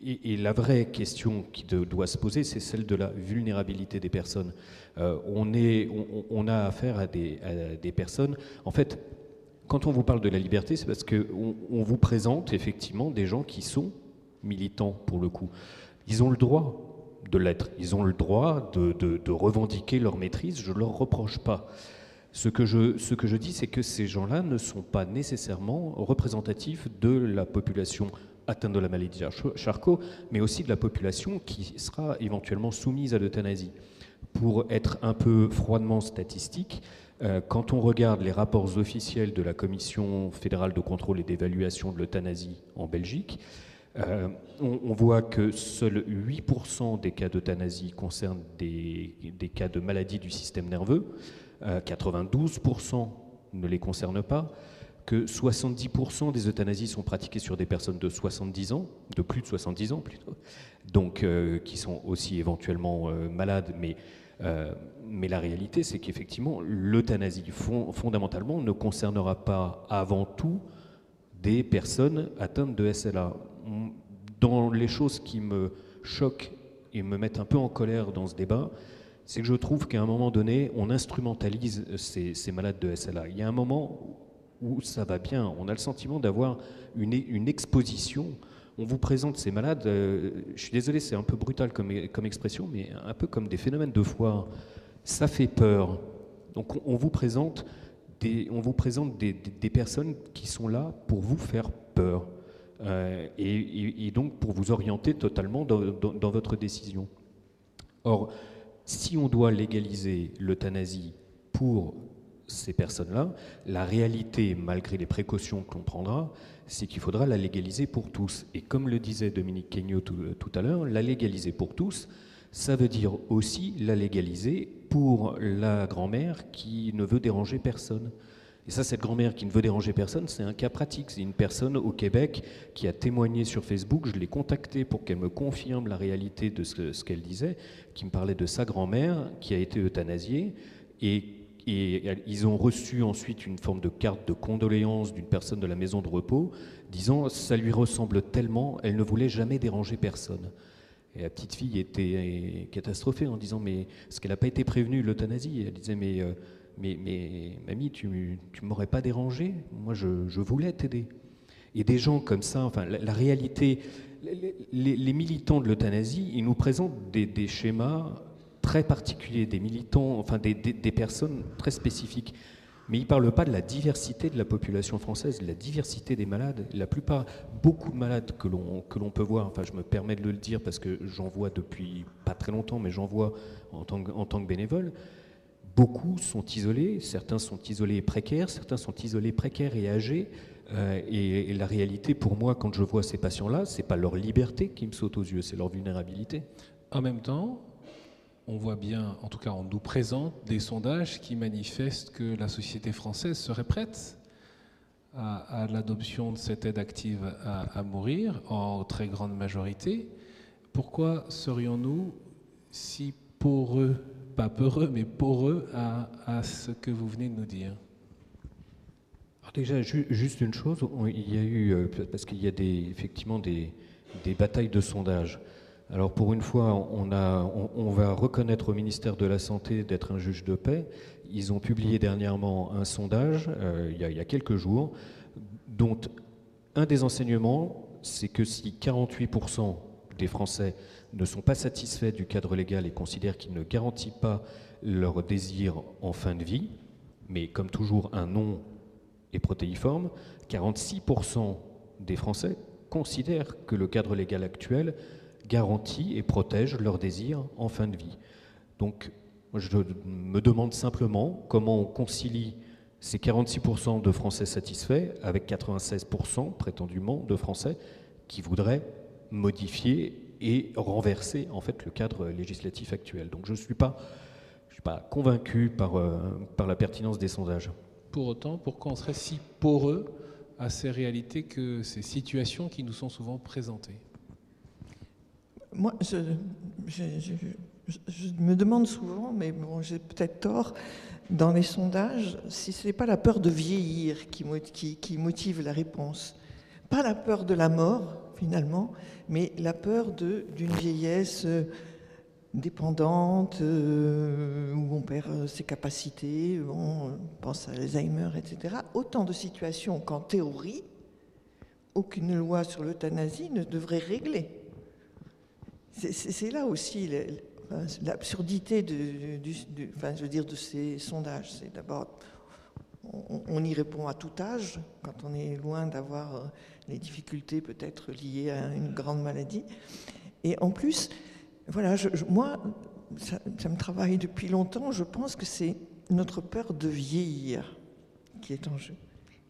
et, la vraie question qui doit se poser, c'est celle de la vulnérabilité des personnes. Euh, on, est, on, a affaire à des, des, personnes, en fait, quand on vous parle de la liberté, c'est parce qu'on on vous présente effectivement des gens qui sont militants pour le coup. Ils ont le droit de l'être. Ils ont le droit de, revendiquer leur maîtrise, je ne leur reproche pas. Ce que je, dis, c'est que ces gens-là ne sont pas nécessairement représentatifs de la population atteinte de la maladie de Charcot, mais aussi de la population qui sera éventuellement soumise à l'euthanasie. Pour être un peu froidement statistique, euh, quand on regarde les rapports officiels de la Commission fédérale de contrôle et d'évaluation de l'euthanasie en Belgique, euh, on, voit que seuls 8% des cas d'euthanasie concernent des, cas de maladie du système nerveux, 92% euh, ne les concernent pas, que 70% des euthanasies sont pratiquées sur des personnes de 70 ans, de plus de 70 ans plutôt, donc euh, qui sont aussi éventuellement malades, mais, mais la réalité c'est qu'effectivement l'euthanasie fondamentalement ne concernera pas avant tout des personnes atteintes de SLA dans les choses qui me choquent et me mettent un peu en colère dans ce débat, c'est que je trouve qu'à un moment donné, on instrumentalise ces, malades de SLA. Il y a un moment où ça va bien, on a le sentiment d'avoir une, exposition. On vous présente ces malades, euh, je suis désolé, c'est un peu brutal comme, expression, mais un peu comme des phénomènes de foire. Ça fait peur. Donc on, vous présente, des, on vous présente des personnes qui sont là pour vous faire peur. Euh, et, donc pour vous orienter totalement dans, votre décision. Or, si on doit légaliser l'euthanasie pour ces personnes-là, la réalité, malgré les précautions que l'on prendra, c'est qu'il faudra la légaliser pour tous. Et comme le disait Dominique Kenyo tout, tout à l'heure, la légaliser pour tous, ça veut dire aussi la légaliser pour la grand-mère qui ne veut déranger personne. Et ça, cette grand-mère qui ne veut déranger personne, c'est un cas pratique. C'est une personne au Québec qui a témoigné sur Facebook. Je l'ai contactée pour qu'elle me confirme la réalité de ce, qu'elle disait, qui me parlait de sa grand-mère qui a été euthanasiée. Et, ils ont reçu ensuite une forme de carte de condoléances d'une personne de la maison de repos, disant ça lui ressemble tellement, elle ne voulait jamais déranger personne. Et la petite fille était catastrophée en disant mais est-ce qu'elle n'a pas été prévenue l'euthanasie Elle disait mais euh, mais, mamie, tu ne m'aurais pas dérangé Moi, je, je voulais t'aider. Et des gens comme ça, enfin, la, réalité, les, militants de l'euthanasie, ils nous présentent des, des, schémas très particuliers, des militants, enfin, des, des, personnes très spécifiques. Mais ils ne parlent pas de la diversité de la population française, de la diversité des malades. La plupart, beaucoup de malades que l'on, que l'on peut voir, enfin je me permets de le dire parce que j'en vois depuis pas très longtemps, mais j'en vois en tant en tant que bénévole, Beaucoup sont isolés, certains sont isolés et précaires, certains sont isolés précaires et âgés. Euh, et, la réalité, pour moi, quand je vois ces patients-là, c'est pas leur liberté qui me saute aux yeux, c'est leur vulnérabilité. En même temps, on voit bien, en tout cas, on nous présente des sondages qui manifestent que la société française serait prête à, l'adoption de cette aide active à, mourir en très grande majorité. Pourquoi serions-nous si poreux pas peureux, mais poreux à, à ce que vous venez de nous dire. déjà, juste une chose, il y a eu, euh, parce qu'il y a des, effectivement des, des, batailles de sondage. Alors pour une fois, on, a, on, va reconnaître au ministère de la Santé d'être un juge de paix. Ils ont publié dernièrement un sondage, euh, il, y a, il, y a, quelques jours, dont un des enseignements, c'est que si 48% des Français ne sont pas satisfaits du cadre légal et considèrent qu'il ne garantit pas leur désir en fin de vie, mais comme toujours un non est protéiforme, 46% des Français considèrent que le cadre légal actuel garantit et protège leur désir en fin de vie. Donc je me demande simplement comment on concilie ces 46% de Français satisfaits avec 96% prétendument de Français qui voudraient modifier et renverser en fait le cadre législatif actuel. Donc je ne suis pas pas convaincu par, euh, par la pertinence des sondages. Pour autant, pourquoi on serait si poreux à ces réalités que ces situations qui nous sont souvent présentées? Moi, je, je, me demande souvent, mais bon, j'ai peut-être tort, dans les sondages, si ce n'est pas la peur de vieillir qui, qui, qui motive la réponse. Pas la peur de la mort, finalement, mais la peur d'une vieillesse dépendante, euh, où on perd euh, ses capacités, on pense à Alzheimer, etc. Autant de situations qu'en théorie, aucune loi sur l'euthanasie ne devrait régler. C'est là aussi l'absurdité de, enfin, je veux dire, de ces sondages. C'est d'abord, on, y répond à tout âge, quand on est loin d'avoir euh, les difficultés peut-être liées à une grande maladie. Et en plus, voilà, moi, ça, me travaille depuis longtemps. Je pense que c'est notre peur de vieillir qui est en jeu.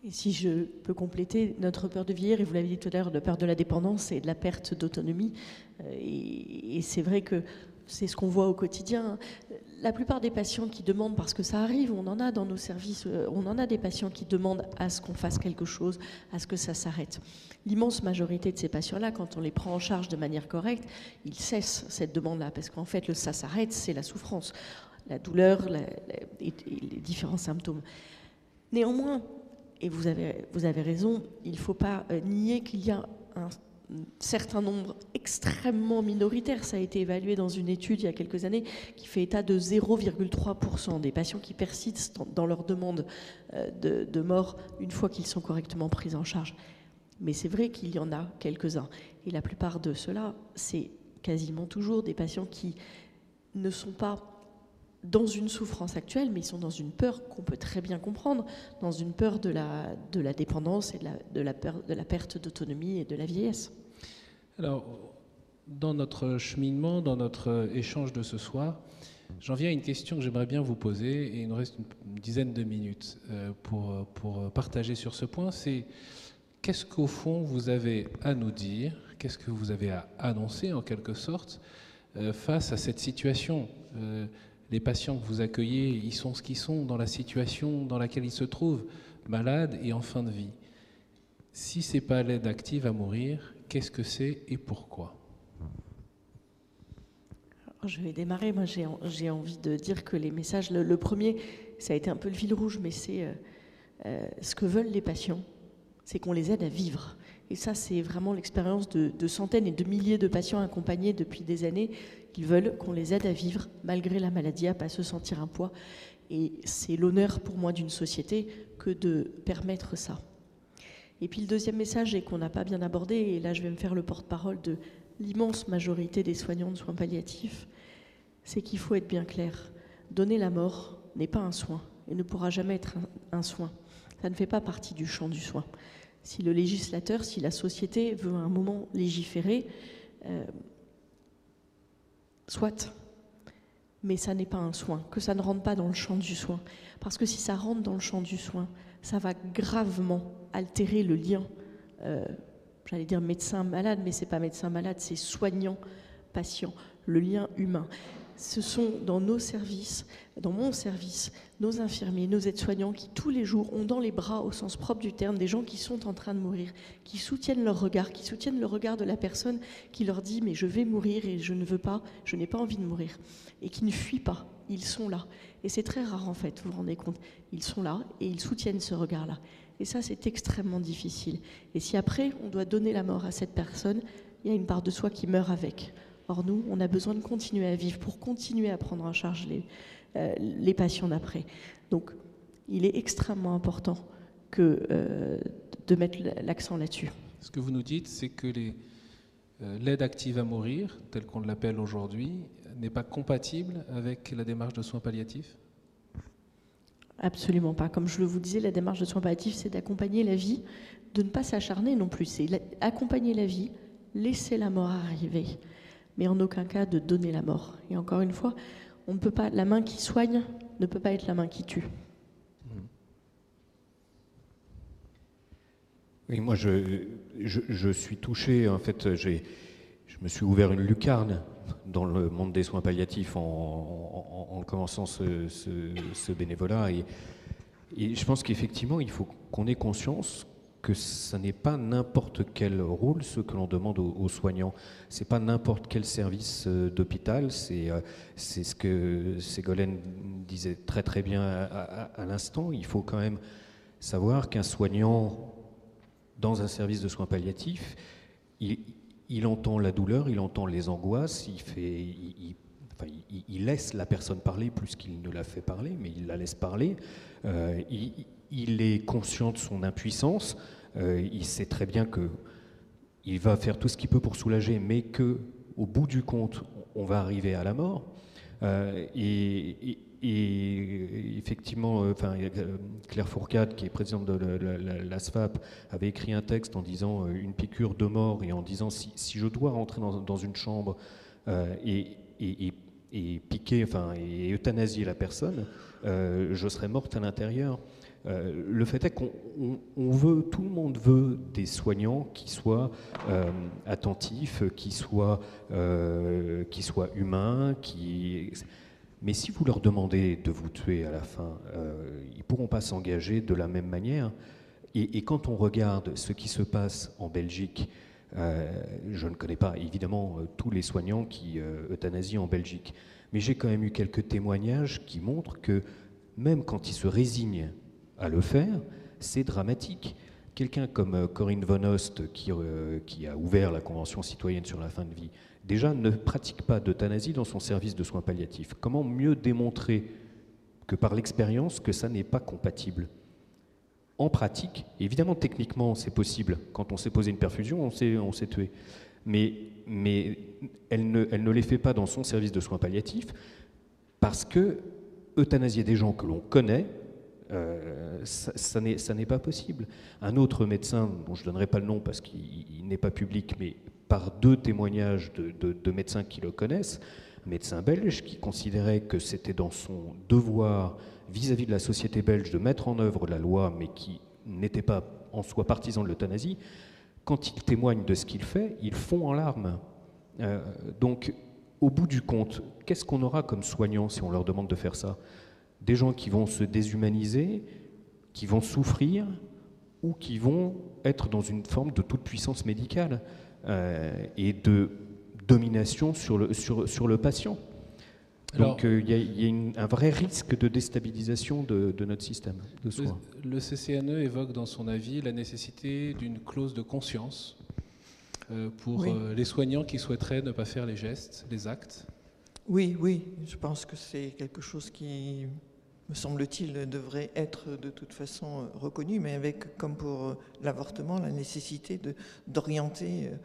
Et si je peux compléter, notre peur de vieillir, et vous l'avez dit tout à l'heure, la peur de la dépendance et de la perte d'autonomie. Euh, et, c'est vrai que c'est ce qu'on voit au quotidien. La plupart des patients qui demandent, parce que ça arrive, on en a dans nos services, euh, on en a des patients qui demandent à ce qu'on fasse quelque chose, à ce que ça s'arrête. L'immense majorité de ces patients-là, quand on les prend en charge de manière correcte, ils cessent cette demande-là, parce qu'en fait, le ça s'arrête, c'est la souffrance, la douleur et, les différents symptômes. Néanmoins, et vous avez, vous avez raison, il ne faut pas euh, nier qu'il y a un certain nombre extrêmement minoritaire, ça a été évalué dans une étude il y a quelques années, qui fait état de 0,3% des patients qui persistent dans leur demande euh, de, mort une fois qu'ils sont correctement pris en charge. Mais c'est vrai qu'il y en a quelques-uns. Et la plupart de ceux-là, c'est quasiment toujours des patients qui ne sont pas dans une souffrance actuelle, mais ils sont dans une peur qu'on peut très bien comprendre, dans une peur de la, de la dépendance et de la, de la, perte d'autonomie et de la vieillesse. Alors, dans notre cheminement, dans notre échange de ce soir, j'en viens à une question que j'aimerais bien vous poser, et il nous reste une dizaine de minutes euh, pour, pour partager sur ce point, c'est qu'est-ce qu'au fond vous avez à nous dire, qu'est-ce que vous avez à annoncer en quelque sorte euh, face à cette situation euh, les patients que vous accueillez, ils sont ce qu'ils sont dans la situation dans laquelle ils se trouvent, malades et en fin de vie. Si ce n'est pas l'aide active à mourir, qu'est-ce que c'est et pourquoi? Je vais démarrer. Moi, j'ai envie de dire que les messages, le, premier, ça a été un peu le fil rouge, mais c'est euh, euh, ce que veulent les patients, c'est qu'on les aide à vivre. Et ça, c'est vraiment l'expérience de, centaines et de milliers de patients accompagnés depuis des années ils veulent qu'on les aide à vivre malgré la maladie, à pas se sentir un poids. Et c'est l'honneur pour moi d'une société que de permettre ça. Et puis le deuxième message, et qu'on n'a pas bien abordé, et là je vais me faire le porte-parole de l'immense majorité des soignants de soins palliatifs, c'est qu'il faut être bien clair. Donner la mort n'est pas un soin et ne pourra jamais être un, soin. Ça ne fait pas partie du champ du soin. Si le législateur, si la société veut à un moment légiférer, euh, Soit. Mais ça n'est pas un soin, que ça ne rentre pas dans le champ du soin. Parce que si ça rentre dans le champ du soin, ça va gravement altérer le lien, euh, j'allais dire médecin-malade, mais c'est pas médecin-malade, c'est soignant-patient, le lien humain ce sont dans nos services, dans mon service, nos infirmiers, nos aides-soignants qui tous les jours ont dans les bras, au sens propre du terme, des gens qui sont en train de mourir, qui soutiennent leur regard, qui soutiennent le regard de la personne qui leur dit mais je vais mourir et je ne veux pas, je n'ai pas envie de mourir, et qui ne fuient pas, ils sont là. Et c'est très rare en fait, vous vous rendez compte, ils sont là et ils soutiennent ce regard-là. Et ça, c'est extrêmement difficile. Et si après, on doit donner la mort à cette personne, il y a une part de soi qui meurt avec. Or, nous, on a besoin de continuer à vivre pour continuer à prendre en charge les, euh, les patients d'après. Donc, il est extrêmement important que, euh, de mettre l'accent là-dessus. Ce que vous nous dites, c'est que euh, l'aide active à mourir, telle qu'on l'appelle aujourd'hui, n'est pas compatible avec la démarche de soins palliatifs? Absolument pas. Comme je le vous disais, la démarche de soins palliatifs, c'est d'accompagner la vie, de ne pas s'acharner non plus. C'est accompagner la vie, laisser la mort arriver, mais en aucun cas de donner la mort. Et encore une fois, on ne peut pas, la main qui soigne ne peut pas être la main qui tue. Oui, moi je, je, suis touché, en fait, je me suis ouvert une lucarne dans le monde des soins palliatifs en, commençant ce, ce, bénévolat. Et, je pense qu'effectivement, il faut qu'on ait conscience que ce n'est pas n'importe quel rôle ce que l'on demande aux, soignants. Ce n'est pas n'importe quel service euh, d'hôpital. Euh, c'est ce que Ségolène disait très très bien à, l'instant. Il faut quand même savoir qu'un soignant dans un service de soins palliatifs, il, entend la douleur, il entend les angoisses, il, fait, il, laisse la personne parler plus qu'il ne la fait parler, mais il la laisse parler. Euh, il, est conscient de son impuissance, il sait très bien que il va faire tout ce qu'il peut pour soulager, mais que au bout du compte, on va arriver à la mort. Euh, et, effectivement, euh, euh, Claire Fourcade, qui est présidente de l'ASFAP, avait écrit un texte en disant euh, une piqûre de mort et en disant si, je dois rentrer dans, une chambre et, piquer, enfin, et euthanasier la personne, je serai morte à l'intérieur. Le fait est qu'on veut, tout le monde veut des soignants qui soient attentifs, qui soient, qui soient humains, mais si vous leur demandez de vous tuer à la fin, euh, ils ne pourront pas s'engager de la même manière. Et, quand on regarde ce qui se passe en Belgique, euh, je ne connais pas évidemment euh, tous les soignants qui euthanasient en Belgique, mais j'ai quand même eu quelques témoignages qui montrent que même quand ils se résignent à le faire, c'est dramatique. Quelqu'un comme Corinne Von Ost, qui, qui, a ouvert la Convention citoyenne sur la fin de vie, déjà ne pratique pas d'euthanasie dans son service de soins palliatifs. Comment mieux démontrer que par l'expérience que ça n'est pas compatible? En pratique, évidemment techniquement c'est possible. Quand on s'est posé une perfusion, on s'est, on tué. Mais, mais elle, ne, elle ne les fait pas dans son service de soins palliatifs parce que euthanasier des gens que l'on connaît, euh, ça, n'est, pas possible. Un autre médecin, dont je ne donnerai pas le nom parce qu'il n'est pas public, mais par deux témoignages de, médecins qui le connaissent, un médecin belge qui considérait que c'était dans son devoir vis-à-vis de la société belge de mettre en œuvre la loi, mais qui n'était pas en soi partisan de l'euthanasie, quand il témoigne de ce qu'il fait, il fond en larmes. Euh, donc, au bout du compte, qu'est-ce qu'on aura comme soignants si on leur demande de faire ça? Des gens qui vont se déshumaniser, qui vont souffrir, ou qui vont être dans une forme de toute puissance médicale. Euh, et de domination sur le, sur, sur le patient. Donc euh, il y a, un vrai risque de déstabilisation de, notre système de soins. Le, CCNE évoque dans son avis la nécessité d'une clause de conscience euh, pour les soignants qui souhaiteraient ne pas faire les gestes, les actes. Oui, oui, je pense que c'est quelque chose qui, me semble-t-il, devrait être de toute façon reconnu, mais avec, comme pour l'avortement, la nécessité d'orienter euh,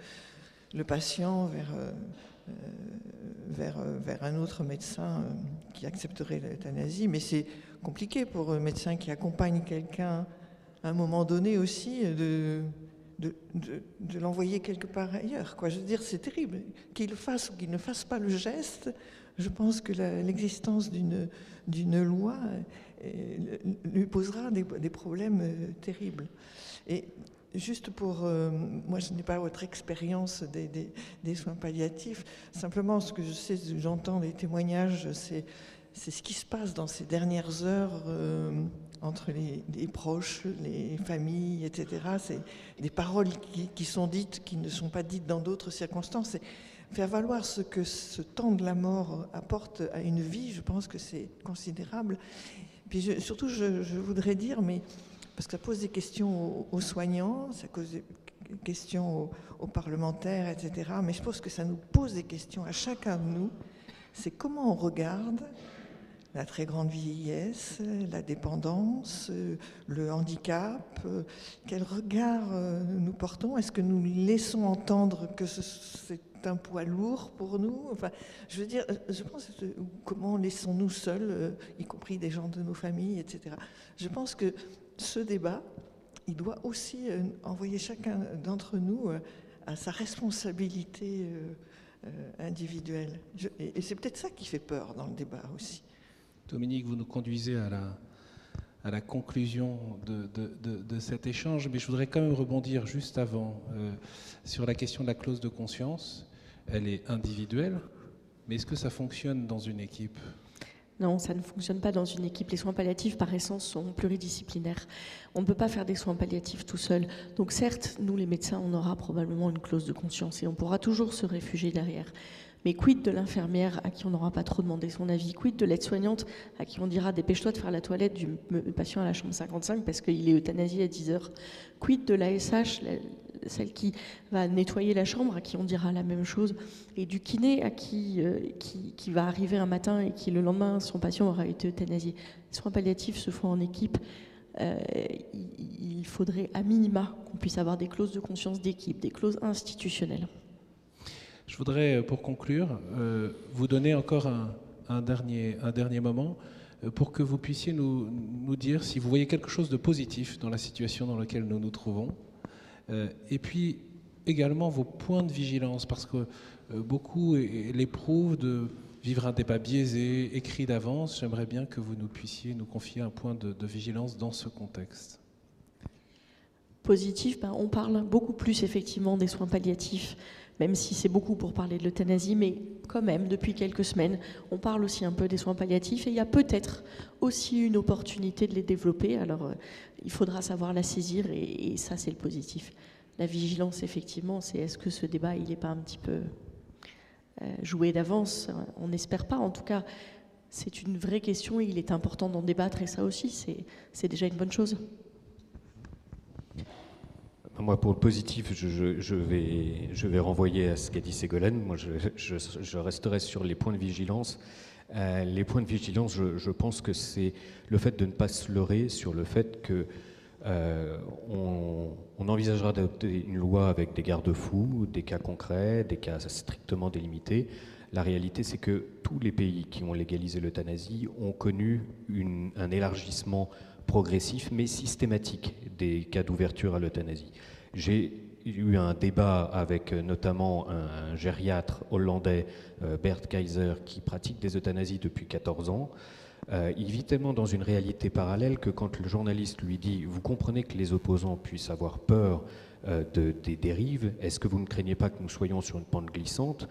le patient vers, euh, euh, vers, vers un autre médecin qui accepterait l'euthanasie. Mais c'est compliqué pour un médecin qui accompagne quelqu'un à un moment donné aussi de, de, de, l'envoyer quelque part ailleurs. Quoi. Je veux dire, c'est terrible. Qu'il fasse ou qu'il ne fasse pas le geste, je pense que l'existence d'une loi euh, lui posera des, problèmes euh, terribles. Et juste pour, euh, moi je n'ai pas votre expérience des, soins palliatifs, simplement ce que je sais, j'entends des témoignages, c'est ce qui se passe dans ces dernières heures entre les, proches, les familles, etc. C'est des paroles qui, qui, sont dites, qui ne sont pas dites dans d'autres circonstances faire valoir ce que ce temps de la mort apporte à une vie, je pense que c'est considérable. Puis surtout, je, voudrais dire, mais parce que ça pose des questions aux, soignants, ça pose des questions aux, parlementaires, etc. Mais je pense que ça nous pose des questions à chacun de nous. C'est comment on regarde la très grande vieillesse, la dépendance, le handicap. Quel regard euh, nous portons? Est-ce que nous laissons entendre que c'est un poids lourd pour nous Enfin, je veux dire, je pense comment laissons-nous seuls, euh, y compris des gens de nos familles, etc. Je pense que ce débat, il doit aussi euh, envoyer chacun d'entre nous à sa responsabilité individuelle. et c'est peut-être ça qui fait peur dans le débat aussi. Dominique, vous nous conduisez à la, à la conclusion de, cet échange, mais je voudrais quand même rebondir juste avant euh, sur la question de la clause de conscience. Elle est individuelle, mais est-ce que ça fonctionne dans une équipe? Non, ça ne fonctionne pas dans une équipe. Les soins palliatifs, par essence, sont pluridisciplinaires. On ne peut pas faire des soins palliatifs tout seul. Donc certes, nous, les médecins, on aura probablement une clause de conscience et on pourra toujours se réfugier derrière. Mais quid de l'infirmière à qui on n'aura pas trop demandé son avis? Quid de l'aide-soignante à qui on dira dépêche-toi de faire la toilette du patient à la chambre 55 parce qu'il est euthanasié à 10 heures? Quid de l'ASH, celle qui va nettoyer la chambre, à qui on dira la même chose? Et du kiné à qui, euh, qui, va arriver un matin et qui le lendemain, son patient aura été euthanasié? Les soins palliatifs se font en équipe. Euh, il faudrait à minima qu'on puisse avoir des clauses de conscience d'équipe, des clauses institutionnelles. Je voudrais, euh, pour conclure, euh, vous donner encore un, dernier, moment euh, pour que vous puissiez nous, nous, dire si vous voyez quelque chose de positif dans la situation dans laquelle nous nous trouvons. et puis également vos points de vigilance, parce que beaucoup l'éprouvent de vivre un débat biaisé, écrit d'avance. J'aimerais bien que vous nous puissiez nous confier un point de, vigilance dans ce contexte. Positif, ben, on parle beaucoup plus effectivement des soins palliatifs même si c'est beaucoup pour parler de l'euthanasie, mais quand même, depuis quelques semaines, on parle aussi un peu des soins palliatifs et il y a peut-être aussi une opportunité de les développer. Alors, euh, il faudra savoir la saisir et, ça, c'est le positif. La vigilance, effectivement, c'est est-ce que ce débat, il n'est pas un petit peu euh, joué d'avance? On n'espère pas. En tout cas, c'est une vraie question il est important d'en débattre et ça aussi, c'est déjà une bonne chose. Moi, pour le positif, je, vais, je vais renvoyer à ce qu'a dit Ségolène. Moi, je, resterai sur les points de vigilance. Euh, les points de vigilance, je, pense que c'est le fait de ne pas se leurrer sur le fait que euh, on, envisagera d'adopter une loi avec des garde-fous, des cas concrets, des cas strictement délimités. La réalité, c'est que tous les pays qui ont légalisé l'euthanasie ont connu un élargissement progressif mais systématique des cas d'ouverture à l'euthanasie. J'ai eu un débat avec euh, notamment un, gériatre hollandais, euh, Bert Kaiser, qui pratique des euthanasies depuis 14 ans. Euh, il vit tellement dans une réalité parallèle que quand le journaliste lui dit Vous comprenez que les opposants puissent avoir peur de, des dérives, est-ce que vous ne craignez pas que nous soyons sur une pente glissante?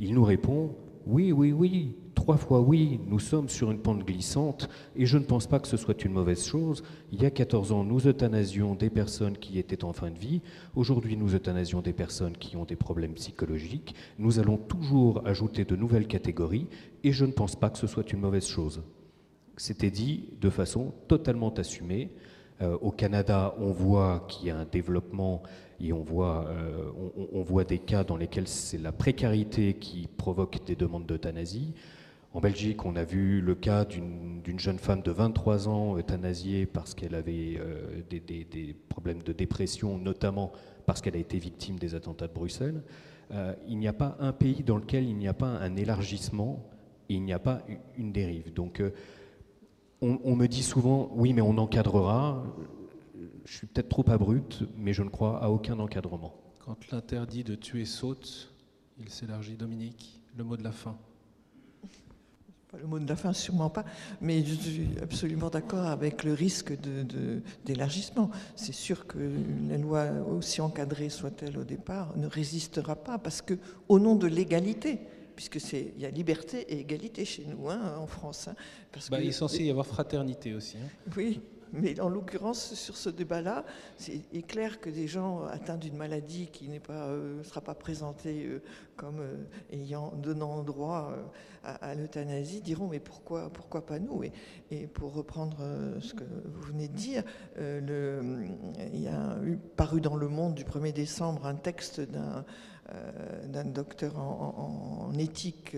Il nous répond oui, oui, oui, trois fois oui, nous sommes sur une pente glissante et je ne pense pas que ce soit une mauvaise chose. Il y a 14 ans, nous euthanasions des personnes qui étaient en fin de vie. Aujourd'hui, nous euthanasions des personnes qui ont des problèmes psychologiques. Nous allons toujours ajouter de nouvelles catégories et je ne pense pas que ce soit une mauvaise chose. C'était dit de façon totalement assumée. Euh, au Canada, on voit qu'il y a un développement et on voit, euh, on, voit des cas dans lesquels c'est la précarité qui provoque des demandes d'euthanasie. En Belgique, on a vu le cas d'une jeune femme de 23 ans euthanasiée parce qu'elle avait euh, des, problèmes de dépression, notamment parce qu'elle a été victime des attentats de Bruxelles. Il n'y a pas un pays dans lequel il n'y a pas un élargissement et il n'y a pas une dérive. Donc, on, on, me dit souvent, oui, mais on encadrera je suis peut-être trop abrupte, mais je ne crois à aucun encadrement. Quand l'interdit de tuer saute, il s'élargit. Dominique, le mot de la fin. le mot de la fin, sûrement pas, mais je suis absolument d'accord avec le risque d'élargissement. De, C'est sûr que la loi, aussi encadrée soit-elle au départ, ne résistera pas, parce que, au nom de l'égalité, puisque il y a liberté et égalité chez nous, hein, en France. Hein, bah, il est censé y avoir fraternité aussi. Hein. Oui, Mais en l'occurrence, sur ce débat-là, c'est est clair que des gens atteints d'une maladie qui ne euh, sera pas présentée euh, comme euh, ayant, donnant droit à, l'euthanasie diront mais pourquoi, pourquoi pas nous? Et, et, pour reprendre ce que vous venez de dire, le, il y a eu paru dans Le Monde du 1er décembre un texte d'un d'un docteur en, éthique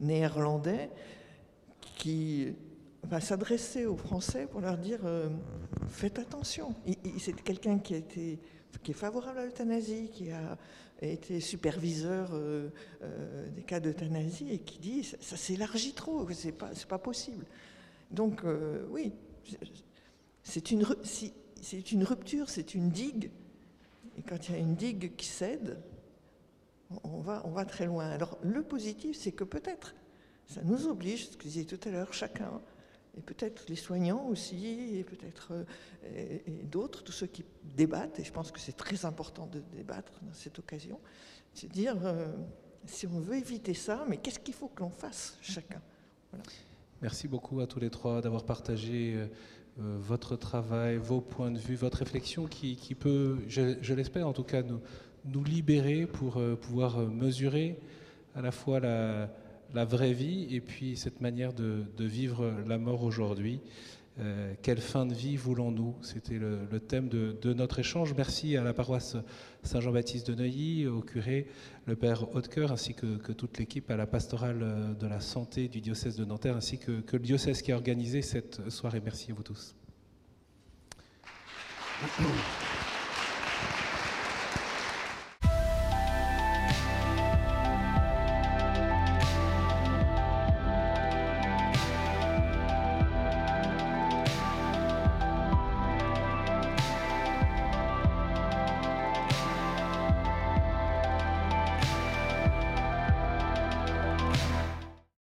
néerlandais qui va s'adresser aux Français pour leur dire euh, faites attention. C'est quelqu'un qui, a qui est favorable à l'euthanasie, qui a été superviseur euh, euh, des cas d'euthanasie et qui dit ça, s'élargit trop, c'est pas, pas possible. Donc oui, c'est une, c'est une rupture, c'est une digue. Et quand il y a une digue qui cède, on va, on va très loin. Alors le positif, c'est que peut-être ça nous oblige, ce que je disais tout à l'heure, chacun et peut-être les soignants aussi, et peut-être euh, d'autres, tous ceux qui débattent, et je pense que c'est très important de débattre dans cette occasion, c'est dire, euh, si on veut éviter ça, mais qu'est-ce qu'il faut que l'on fasse chacun? Merci beaucoup à tous les trois d'avoir partagé euh, votre travail, vos points de vue, votre réflexion qui, peut, je, l'espère en tout cas, nous, nous libérer pour pouvoir mesurer à la fois la la vraie vie et puis cette manière de, vivre la mort aujourd'hui. Euh, quelle fin de vie voulons-nous? C'était le, thème de, notre échange. Merci à la paroisse Saint-Jean-Baptiste de Neuilly, au curé, le père Hautecoeur, ainsi que, toute l'équipe à la pastorale de la santé du diocèse de Nanterre, ainsi que, que le diocèse qui a organisé cette soirée. Merci à vous tous.